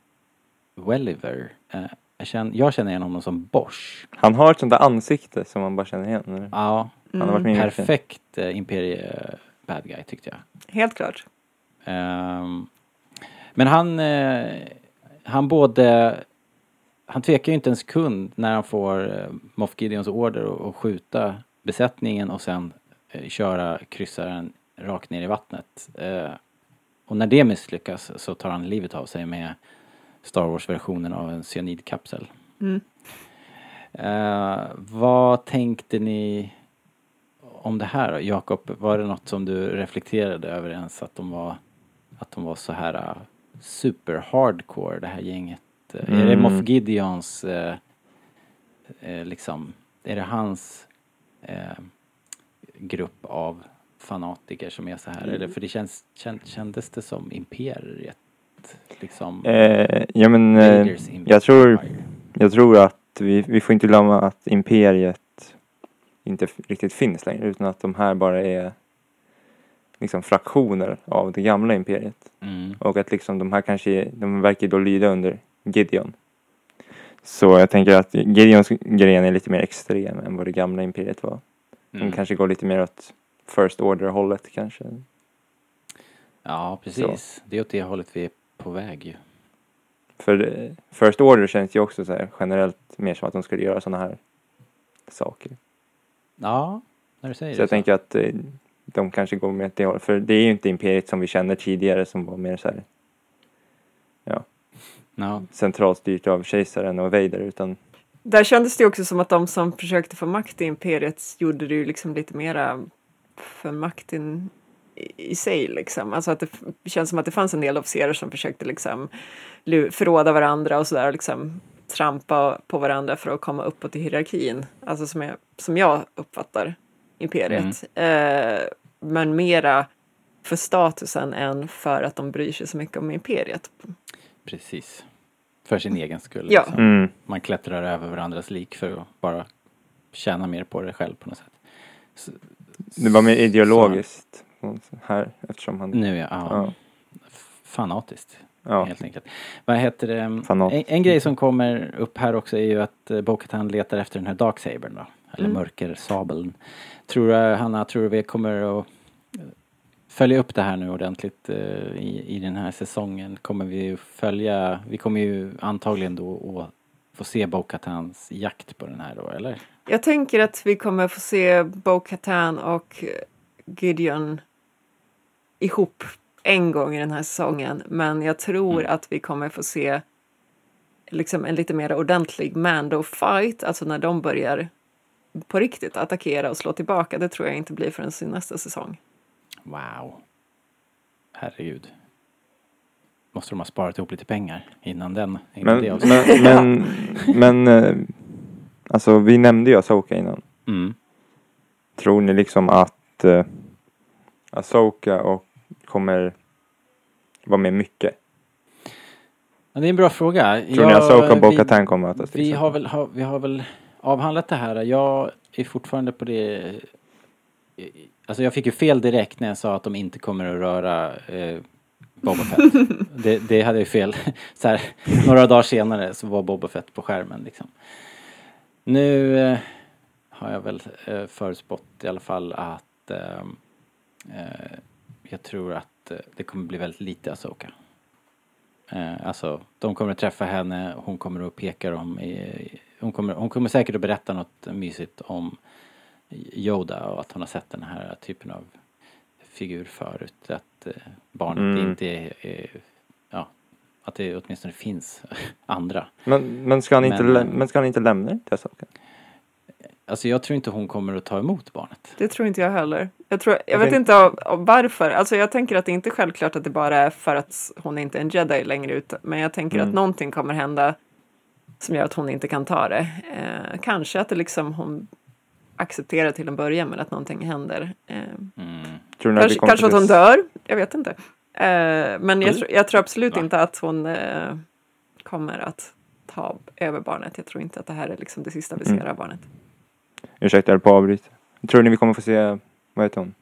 [SPEAKER 1] Welliver. Eh, jag, känner, jag känner igen honom som Bosch.
[SPEAKER 2] Han har ett sånt där ansikte som man bara känner igen. eller?
[SPEAKER 1] Ja,
[SPEAKER 2] Han har varit med
[SPEAKER 1] perfekt eh, imperie bad guy tyckte jag.
[SPEAKER 3] Helt klart.
[SPEAKER 1] Ehm, men han, eh, han både, han tvekar ju inte en sekund när han får eh, Moff Gideons order att att skjuta besättningen och sen eh, köra kryssaren rakt ner i vattnet. Och när det misslyckas så tar han livet av sig med Star Wars-versionen av en cyanidkapsel.
[SPEAKER 3] Mm.
[SPEAKER 1] Eh, vad tänkte ni om det här? Jakob, var det något som du reflekterade över ens att de var, att de var så här uh, super hardcore det här gänget? Eh, Är det
[SPEAKER 2] Mm.
[SPEAKER 1] Moff Gideons eh, liksom, är det hans grupp av fanatiker som är så här? Eller för det känns, känd, kändes det som imperiet? Liksom,
[SPEAKER 2] Eh, ja men eh, jag tror, jag tror att vi, vi får inte glömma att Imperiet inte riktigt finns längre utan att de här bara är liksom fraktioner av det gamla Imperiet.
[SPEAKER 1] Mm.
[SPEAKER 2] Och att liksom de här kanske, de verkar då lyda under Gideon. Så jag tänker att Gideons gren är lite mer extrem än vad det gamla Imperiet var. De
[SPEAKER 1] Mm.
[SPEAKER 2] kanske går lite mer åt First Order hållet kanske.
[SPEAKER 1] Ja, precis. Det är åt det hållet vi är på väg ju.
[SPEAKER 2] För eh, First Order känns ju också så här generellt mer som att de skulle göra sådana här saker.
[SPEAKER 1] Ja, när du säger
[SPEAKER 2] Så
[SPEAKER 1] det
[SPEAKER 2] jag tänker att eh, de kanske går åt det hållet. För det är ju inte Imperiet som vi känner tidigare som var mer så här
[SPEAKER 1] Ja,
[SPEAKER 2] centralstyrt av kejsaren och Vader utan
[SPEAKER 3] Där kändes det också som att de som försökte få makt i imperiet gjorde det ju liksom lite mera för makten i, sig liksom. Alltså att det känns som att det fanns en del officerare som försökte liksom förråda varandra och sådär liksom trampa på varandra för att komma uppåt i hierarkin. Alltså som jag, som jag uppfattar imperiet. Eh, men mera för statusen än för att de bryr sig så mycket om imperiet.
[SPEAKER 1] precis. För sin egen skull.
[SPEAKER 3] Ja.
[SPEAKER 1] Liksom.
[SPEAKER 2] mm,
[SPEAKER 1] Man klättrar över varandras lik för att bara tjäna mer på det själv på något sätt.
[SPEAKER 2] Det var mer ideologiskt här eftersom han
[SPEAKER 1] nu ja, ja.
[SPEAKER 2] Ja.
[SPEAKER 1] fanatiskt.
[SPEAKER 2] Ja.
[SPEAKER 1] Helt enkelt. Vad heter det? En,
[SPEAKER 2] Fanat.
[SPEAKER 1] en grej som kommer upp här också är ju att eh, Bo-Katan letar efter den här Darksabern då. Eller
[SPEAKER 3] Mm.
[SPEAKER 1] mörkersabeln. Tror du, Hanna, tror du vi kommer att eh, följa upp det här nu ordentligt eh, i, i den här säsongen? Kommer vi följa, vi kommer ju antagligen då att få se Bo-Katans jakt på den här då, eller?
[SPEAKER 3] Jag tänker att vi kommer få se Bo-Katan och Gideon ihop en gång i den här säsongen. Men jag tror
[SPEAKER 1] Mm.
[SPEAKER 3] att vi kommer få se liksom en lite mer ordentlig Mando-fight, alltså när de börjar på riktigt attackera och slå tillbaka. Det tror jag inte blir förrän i nästa säsong.
[SPEAKER 1] Wow. Herregud. Måste de ha sparat ihop lite pengar innan den? Innan
[SPEAKER 2] Men,
[SPEAKER 1] det
[SPEAKER 2] men, men, men eh, alltså vi nämnde ju Asoka innan.
[SPEAKER 1] Mm.
[SPEAKER 2] Tror ni liksom att uh, Asoka och kommer vara med mycket?
[SPEAKER 1] Ja, det är en bra fråga.
[SPEAKER 2] Tror ni Asoka och Bo-Katan kommer att mötas?
[SPEAKER 1] Vi
[SPEAKER 2] exempel?
[SPEAKER 1] har, väl, har, vi har väl avhandlat det här. Jag är fortfarande på det... Alltså jag fick ju fel direkt när jag sa att de inte kommer att röra eh, Boba Fett. det, det hade jag fel. Så här, några dagar senare så var Boba Fett på skärmen liksom. Nu eh, har jag väl eh, förutspått i alla fall att eh, eh jag tror att eh, det kommer bli väldigt lite Asoka. Eh, alltså, de kommer att träffa henne, hon kommer att peka dem i, hon kommer, hon kommer säkert att berätta något mysigt om Yoda och att hon har sett den här typen av figur förut. Att eh, barnet
[SPEAKER 2] Mm.
[SPEAKER 1] inte är, ja, att det åtminstone finns andra.
[SPEAKER 2] Men, men, ska han inte,
[SPEAKER 1] Men,
[SPEAKER 2] men ska han inte lämna det till Asoka?
[SPEAKER 1] Alltså jag tror inte hon kommer att ta emot barnet.
[SPEAKER 3] Det tror inte jag heller. Jag, tror, jag
[SPEAKER 2] Jag
[SPEAKER 3] vet inte av, av varför. Alltså jag tänker att det inte är självklart att det bara är för att hon inte är en jedi längre ut. Men jag tänker
[SPEAKER 2] Mm.
[SPEAKER 3] att någonting kommer hända som gör att hon inte kan ta det. Eh, kanske att det liksom hon accepterar till en början men att någonting händer. Eh,
[SPEAKER 1] Mm.
[SPEAKER 3] Kanske kanske att hon dör. Jag vet inte. Eh, men jag,
[SPEAKER 1] Mm.
[SPEAKER 3] tror- jag tror absolut
[SPEAKER 1] Va?
[SPEAKER 3] inte att hon eh, kommer att ta över barnet. Jag tror inte att det här är liksom det sista vi ser
[SPEAKER 2] Mm.
[SPEAKER 3] av barnet.
[SPEAKER 2] Ursäkta, jag höll på att avbryta. Tror ni vi kommer få se, vad heter hon?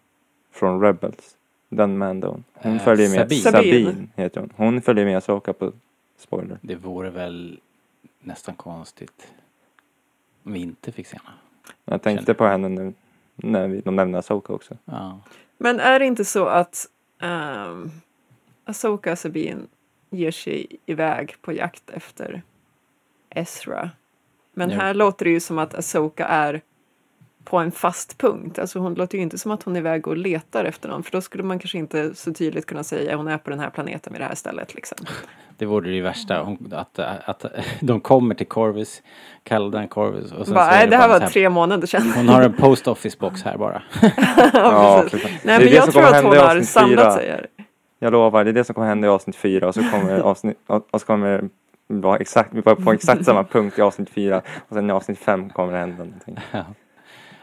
[SPEAKER 2] Från Rebels? Den Mandon. Hon
[SPEAKER 1] Eh,
[SPEAKER 2] följer med.
[SPEAKER 1] Sabine.
[SPEAKER 3] Sabine.
[SPEAKER 2] heter hon. Hon följer med Asoka på spoiler.
[SPEAKER 1] Det vore väl nästan konstigt om vi inte fick se henne.
[SPEAKER 2] Jag tänkte
[SPEAKER 1] Känner-
[SPEAKER 2] på henne nu när vi, de nämnde Asoka också.
[SPEAKER 1] Ja.
[SPEAKER 3] Men är det inte så att um, Asoka Sabine ger sig iväg på jakt efter Ezra? Men
[SPEAKER 1] Jo.
[SPEAKER 3] här låter det ju som att Asoka är på en fast punkt. Alltså hon låter ju inte som att hon är iväg och letar efter någon. För då skulle man kanske inte så tydligt kunna säga hon är på den här planeten vid det här stället. Liksom.
[SPEAKER 1] Det vore det värsta. Hon, att, att, de kommer till Corvus, kallar den Corvus och sen
[SPEAKER 3] Bara,
[SPEAKER 1] så är
[SPEAKER 3] nej, det här
[SPEAKER 1] bara
[SPEAKER 3] var
[SPEAKER 1] så
[SPEAKER 3] tre månader sedan.
[SPEAKER 1] Hon har en post office box här bara.
[SPEAKER 3] ja, precis. Nej,
[SPEAKER 2] Det är
[SPEAKER 3] men
[SPEAKER 2] det
[SPEAKER 3] jag
[SPEAKER 2] som
[SPEAKER 3] tror att hon har samlat sig här.
[SPEAKER 2] Jag lovar, det är det som kommer hända i avsnitt fyra och så kommer avsnitt, och så kommer vara exakt, vi var på exakt samma punkt i avsnitt fyra och sen i avsnitt fem kommer det hända någonting.
[SPEAKER 1] ja.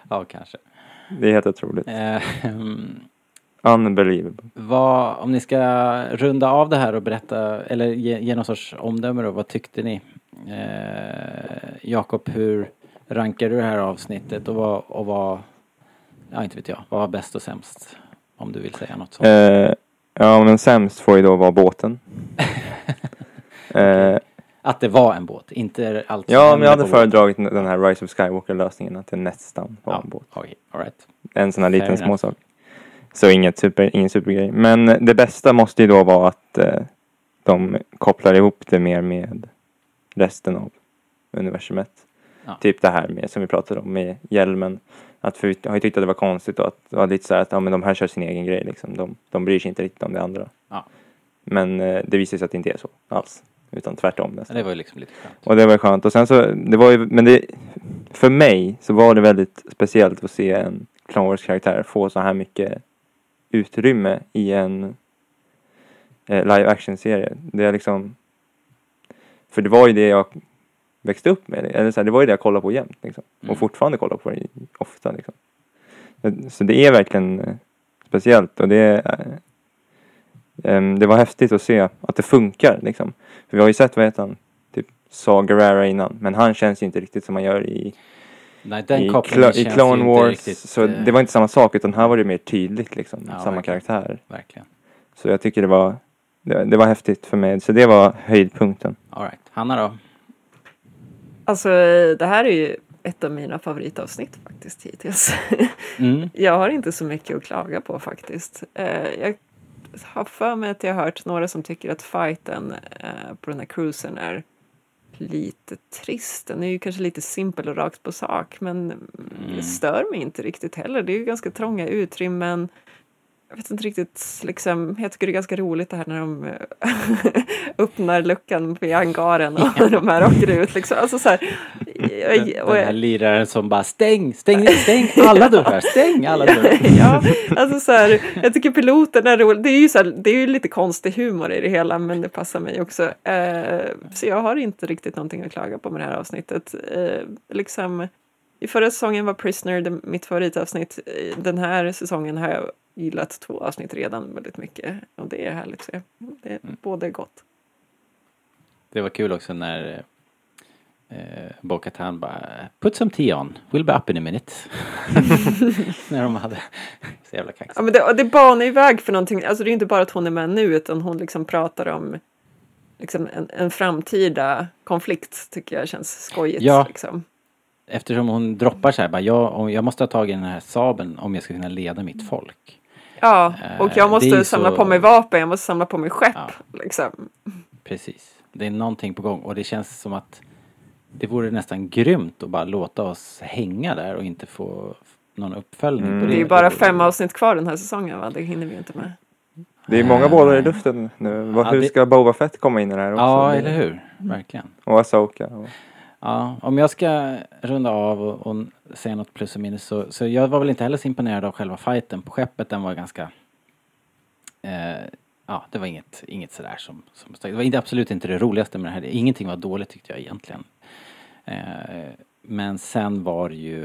[SPEAKER 1] ja, kanske.
[SPEAKER 2] Det är helt otroligt. Unbelievable.
[SPEAKER 1] vad, om ni ska runda av det här och berätta, eller ge, ge någon sorts omdöme då, vad tyckte ni? Eh, Jakob, hur rankar du det här avsnittet och vad, och vad, ja inte vet jag, vad var bäst och sämst? Om du vill säga något sånt.
[SPEAKER 2] Eh, ja, men sämst får ju då vara båten. eh,
[SPEAKER 1] Att det var en båt, inte allt
[SPEAKER 2] ja, men jag hade föredragit den här Rise of Skywalker-lösningen, att det nästan var
[SPEAKER 1] Ja,
[SPEAKER 2] en båt.
[SPEAKER 1] okej, all right.
[SPEAKER 2] En sån här liten småsak. Så inget super, ingen supergrej. Men det bästa måste ju då vara att eh, de kopplar ihop det mer med resten av universumet.
[SPEAKER 1] Ja.
[SPEAKER 2] Typ det här med, som vi pratade om med hjälmen. Att för, jag har ju tyckt att det var konstigt och att det var lite så här att ja, men de här kör sin egen grej liksom. De, de bryr sig inte riktigt om det andra.
[SPEAKER 1] Ja.
[SPEAKER 2] Men eh, det visar sig att det inte är så alls. Utan tvärtom nästan.
[SPEAKER 1] Det var ju liksom lite skönt.
[SPEAKER 2] Och det var skönt. Och sen så, det var ju, men det, för mig så var det väldigt speciellt att se en Clone Wars-karaktär få så här mycket utrymme i en eh, live action-serie. Det är liksom, för det var ju det jag växte upp med. Eller så här, det var ju det jag kollade på jämt. Liksom.
[SPEAKER 1] Mm.
[SPEAKER 2] Och fortfarande kollar på det ofta. Liksom. Så det är verkligen eh, speciellt och det Ehm, det var häftigt att se att det funkar liksom. För vi har ju sett, vad heter han, typ Saw Gerrera innan, men han känns ju inte riktigt som han gör i,
[SPEAKER 1] Nej, den
[SPEAKER 2] i,
[SPEAKER 1] kopplingen
[SPEAKER 2] Clo- i Clone Wars.
[SPEAKER 1] riktigt,
[SPEAKER 2] så
[SPEAKER 1] eh,
[SPEAKER 2] det var inte samma sak, utan här var det mer tydligt liksom,
[SPEAKER 1] Ja,
[SPEAKER 2] samma
[SPEAKER 1] verkligen.
[SPEAKER 2] karaktär.
[SPEAKER 1] Verkligen.
[SPEAKER 2] Så jag tycker det var det, det var häftigt för mig. Så det var höjdpunkten.
[SPEAKER 1] All right. Hanna då?
[SPEAKER 3] Alltså det här är ju ett av mina favoritavsnitt faktiskt hittills.
[SPEAKER 1] Mm.
[SPEAKER 3] Jag har inte så mycket att klaga på faktiskt. Eh, Jag har för mig att jag har hört några som tycker att fighten eh, på den här cruisen är lite trist. Den är ju kanske lite simpel och rakt på sak men det stör mig inte riktigt heller. Det är ju ganska trånga utrymmen. Jag vet inte riktigt, liksom, jag tycker det är ganska roligt det här när de eh, öppnar luckan vid hangaren och de här åker ut. Liksom. Alltså, så här, och-
[SPEAKER 1] den här liraren som bara stäng, stäng, stäng alla dörrar, stäng alla dörrar.
[SPEAKER 3] ja, alltså så här, jag tycker piloten är rolig. Det är ju, så här, det är ju lite konstig humor i det hela, men det passar mig också. Eh, så jag har inte riktigt någonting att klaga på med det här avsnittet. Eh, liksom, I förra säsongen var Prisoner det, mitt favoritavsnitt. Den här säsongen har jag gillat två avsnitt redan väldigt mycket och det är härligt att se. Det är både gott.
[SPEAKER 1] Det var kul också när eh, Bo-Katan bara Put some tea on, we'll be up in a minute. när de hade så jävla kaxigt.
[SPEAKER 3] Ja, men det, det banar ju väg för någonting. Alltså det är inte bara att hon är med nu utan hon liksom pratar om liksom en, en framtida konflikt tycker jag känns skojigt.
[SPEAKER 1] Ja.
[SPEAKER 3] Liksom.
[SPEAKER 1] Eftersom hon droppar så här bara jag, jag måste ha tag i den här sabeln om jag ska kunna leda mitt folk.
[SPEAKER 3] Ja,
[SPEAKER 1] Eh,
[SPEAKER 3] och jag måste samla
[SPEAKER 1] så-
[SPEAKER 3] på mig vapen, jag måste samla på mig skepp.
[SPEAKER 1] Ja.
[SPEAKER 3] Liksom.
[SPEAKER 1] Precis. Det är någonting på gång och det känns som att det vore nästan grymt att bara låta oss hänga där och inte få någon uppföljning
[SPEAKER 2] Mm.
[SPEAKER 1] på det.
[SPEAKER 3] Det är ju bara fem avsnitt kvar den här säsongen va? Det hinner vi ju inte med.
[SPEAKER 2] Det är många bollar i luften nu. Vad-
[SPEAKER 1] Ja,
[SPEAKER 2] Hur
[SPEAKER 1] det-
[SPEAKER 2] ska Boba Fett komma in i det här också?
[SPEAKER 1] Ja, eller hur? Verkligen.
[SPEAKER 2] Och Asoka. Och...
[SPEAKER 1] Ja, om jag ska runda av och, och säga något plus och minus så, så jag var väl inte heller så imponerad av själva fighten på skeppet. Den var ganska... Eh, ja, det var inget, inget sådär som, som... Det var inte, absolut inte det roligaste med det här. Ingenting var dåligt tyckte jag egentligen. Eh, men sen var det ju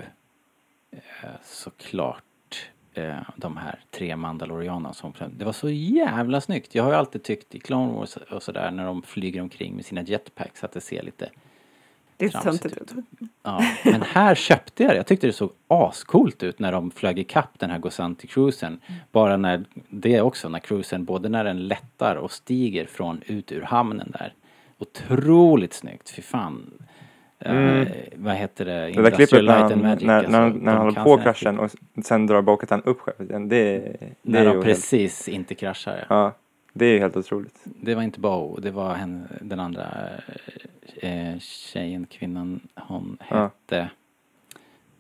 [SPEAKER 1] eh, såklart eh, de här tre mandalorianerna som... Det var så jävla snyggt. Jag har ju alltid tyckt i Clone Wars och sådär när de flyger omkring med sina jetpacks att det ser lite
[SPEAKER 3] det är
[SPEAKER 1] Tramsigt
[SPEAKER 3] töntigt ut.
[SPEAKER 1] Ja, men här köpte jag det. Jag tyckte det såg ascoolt ut när de flög i kapp den här Gosanti-cruisen. Bara när, det också, när cruisen, både när den lättar och stiger från ut ur hamnen där. Otroligt snyggt, fy fan.
[SPEAKER 2] Mm.
[SPEAKER 1] Eh, vad heter det?
[SPEAKER 2] Det där klippet när han,
[SPEAKER 1] Magic,
[SPEAKER 2] när, när,
[SPEAKER 1] alltså,
[SPEAKER 2] när han håller på kraschen och sen drar Bo-Katan upp skeppet igen. Det, det
[SPEAKER 1] När
[SPEAKER 2] är
[SPEAKER 1] de
[SPEAKER 2] ju helt,
[SPEAKER 1] precis inte kraschar. Ja.
[SPEAKER 2] ja, det är ju helt otroligt.
[SPEAKER 1] Det var inte Bo, det var hen, den andra eh, tjejen, kvinnan, hon
[SPEAKER 2] Ja.
[SPEAKER 1] hette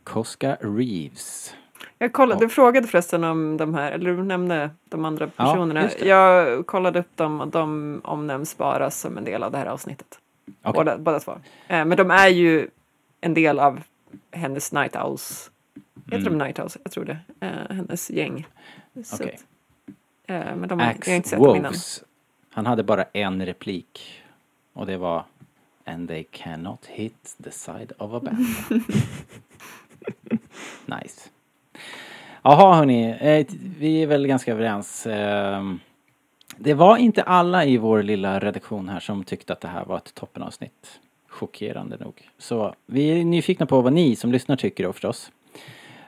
[SPEAKER 1] Koska Reeves.
[SPEAKER 3] Jag kollade,
[SPEAKER 1] Ja.
[SPEAKER 3] du frågade förresten om de här, eller du nämnde de andra
[SPEAKER 1] Ja,
[SPEAKER 3] personerna.
[SPEAKER 1] det.
[SPEAKER 3] jag kollade upp dem och de omnämns bara som en del av det här avsnittet.
[SPEAKER 1] Okej.
[SPEAKER 3] Båda, båda två. Eh, men de är ju en del av hennes Night Owls. Heter
[SPEAKER 1] Mm.
[SPEAKER 3] de Night Owls? Jag tror det. Eh, hennes gäng. Så att, eh, men de, jag har inte
[SPEAKER 1] Axe
[SPEAKER 3] sett dem innan.
[SPEAKER 1] Han hade bara en replik. Och det var And they cannot hit the side of a battle. nice. Jaha hörni, eh, vi är väl ganska överens. Ehm, Det var inte alla i vår lilla redaktion här som tyckte att det här var ett toppenavsnitt. Chockerande nog. Så vi är nyfikna på vad ni som lyssnar tycker då förstås.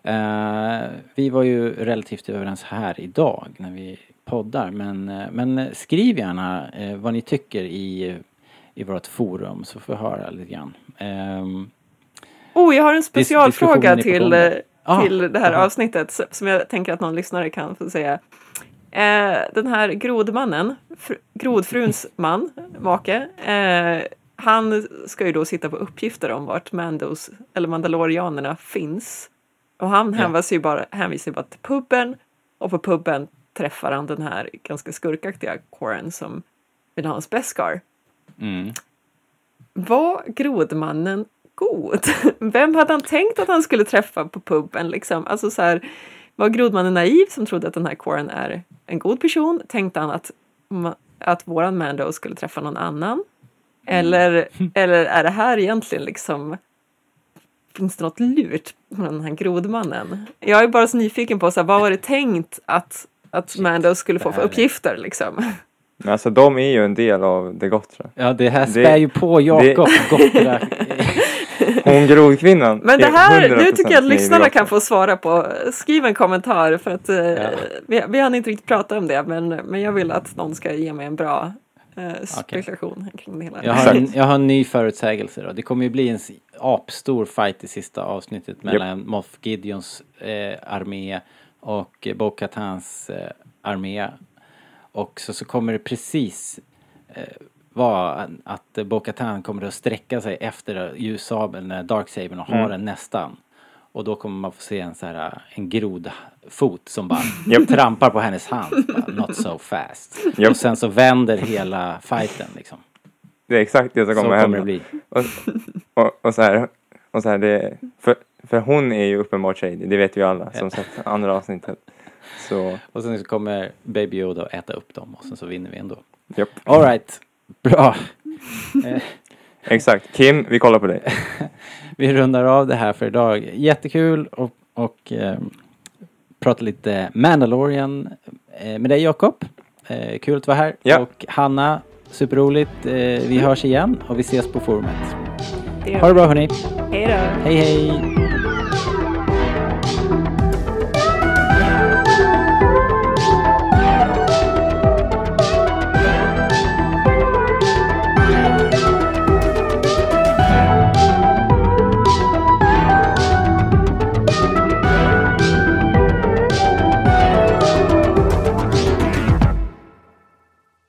[SPEAKER 1] Eh, vi var ju relativt överens här idag när vi poddar men, eh, men skriv gärna vad ni tycker i, i vårt forum så får vi höra lite grann. Ehm,
[SPEAKER 3] Oh, jag har en specialfråga till, eh.
[SPEAKER 1] Ah,
[SPEAKER 3] till det här
[SPEAKER 1] jaha.
[SPEAKER 3] avsnittet som jag tänker att någon lyssnare kan få säga. Eh, den här grodmannen, fr- grodfruns man, make, eh, han ska ju då sitta på uppgifter om vart Mandos, eller Mandalorianerna finns. Och han hänvisar ju bara, hänvisar bara till puben och på puben träffar han den här ganska skurkaktiga Coren som vill ha hans Beskar.
[SPEAKER 1] Mm.
[SPEAKER 3] Var grodmannen god? Vem hade han tänkt att han skulle träffa på puben? Liksom? Alltså så här, var grodmannen naiv som trodde att den här Coren är en god person? Tänkte han att, att våran Mando skulle träffa någon annan? Eller, eller är det här egentligen liksom Finns det något lurt med den här grodmannen? Jag är bara så nyfiken på så här, vad var det tänkt att, att Mando skulle få för uppgifter liksom?
[SPEAKER 2] Men alltså de är ju en del av det gott tror jag.
[SPEAKER 1] Ja det här
[SPEAKER 2] Det-
[SPEAKER 1] spär ju på Jakob gott det där.
[SPEAKER 2] Hon grodkvinnan.
[SPEAKER 3] Men det
[SPEAKER 2] är
[SPEAKER 3] här,
[SPEAKER 2] 100%
[SPEAKER 3] nu tycker jag att lyssnarna kan få svara på. Skriv en kommentar för att eh,
[SPEAKER 1] Ja.
[SPEAKER 3] vi, vi hann inte riktigt prata om det men, men jag vill att någon ska ge mig en bra eh, spekulation kring det hela.
[SPEAKER 1] Jag har, en, jag har en ny förutsägelse då. Det kommer ju bli en apstor fight i sista avsnittet mellan Moff Gideons eh, armé och Bo-Katans eh, armé. Och så, så kommer det precis eh, vara att Bo-Katan kommer att sträcka sig efter ljussabeln, Darksabern och ha
[SPEAKER 2] Mm.
[SPEAKER 1] den nästan. Och då kommer man få se en så här, eh, en grodfot som bara trampar på hennes hand. Bara, Not so fast. Och sen så vänder hela fighten liksom.
[SPEAKER 2] Det är exakt det som
[SPEAKER 1] Så
[SPEAKER 2] kommer
[SPEAKER 1] kommer
[SPEAKER 2] hända.
[SPEAKER 1] bli.
[SPEAKER 2] Och, och, och så här, och så här det, för, för hon är ju uppenbart shady, det vet vi alla som sett andra avsnittet. Så,
[SPEAKER 1] Och sen så kommer Baby Yoda att äta upp dem och sen så vinner vi ändå.
[SPEAKER 2] japp.
[SPEAKER 1] Alright, bra.
[SPEAKER 2] Exakt. Kim, vi kollar på dig.
[SPEAKER 1] vi rundar av det här för idag. Jättekul och, och eh, prata lite Mandalorian eh, med dig Jakob. Eh, kul att vara här.
[SPEAKER 2] Ja.
[SPEAKER 1] Och Hanna, superroligt. Eh, vi hörs igen och vi ses på forumet.
[SPEAKER 3] Det-
[SPEAKER 1] Ha det bra hörni.
[SPEAKER 3] Hej då!
[SPEAKER 1] Hej hej!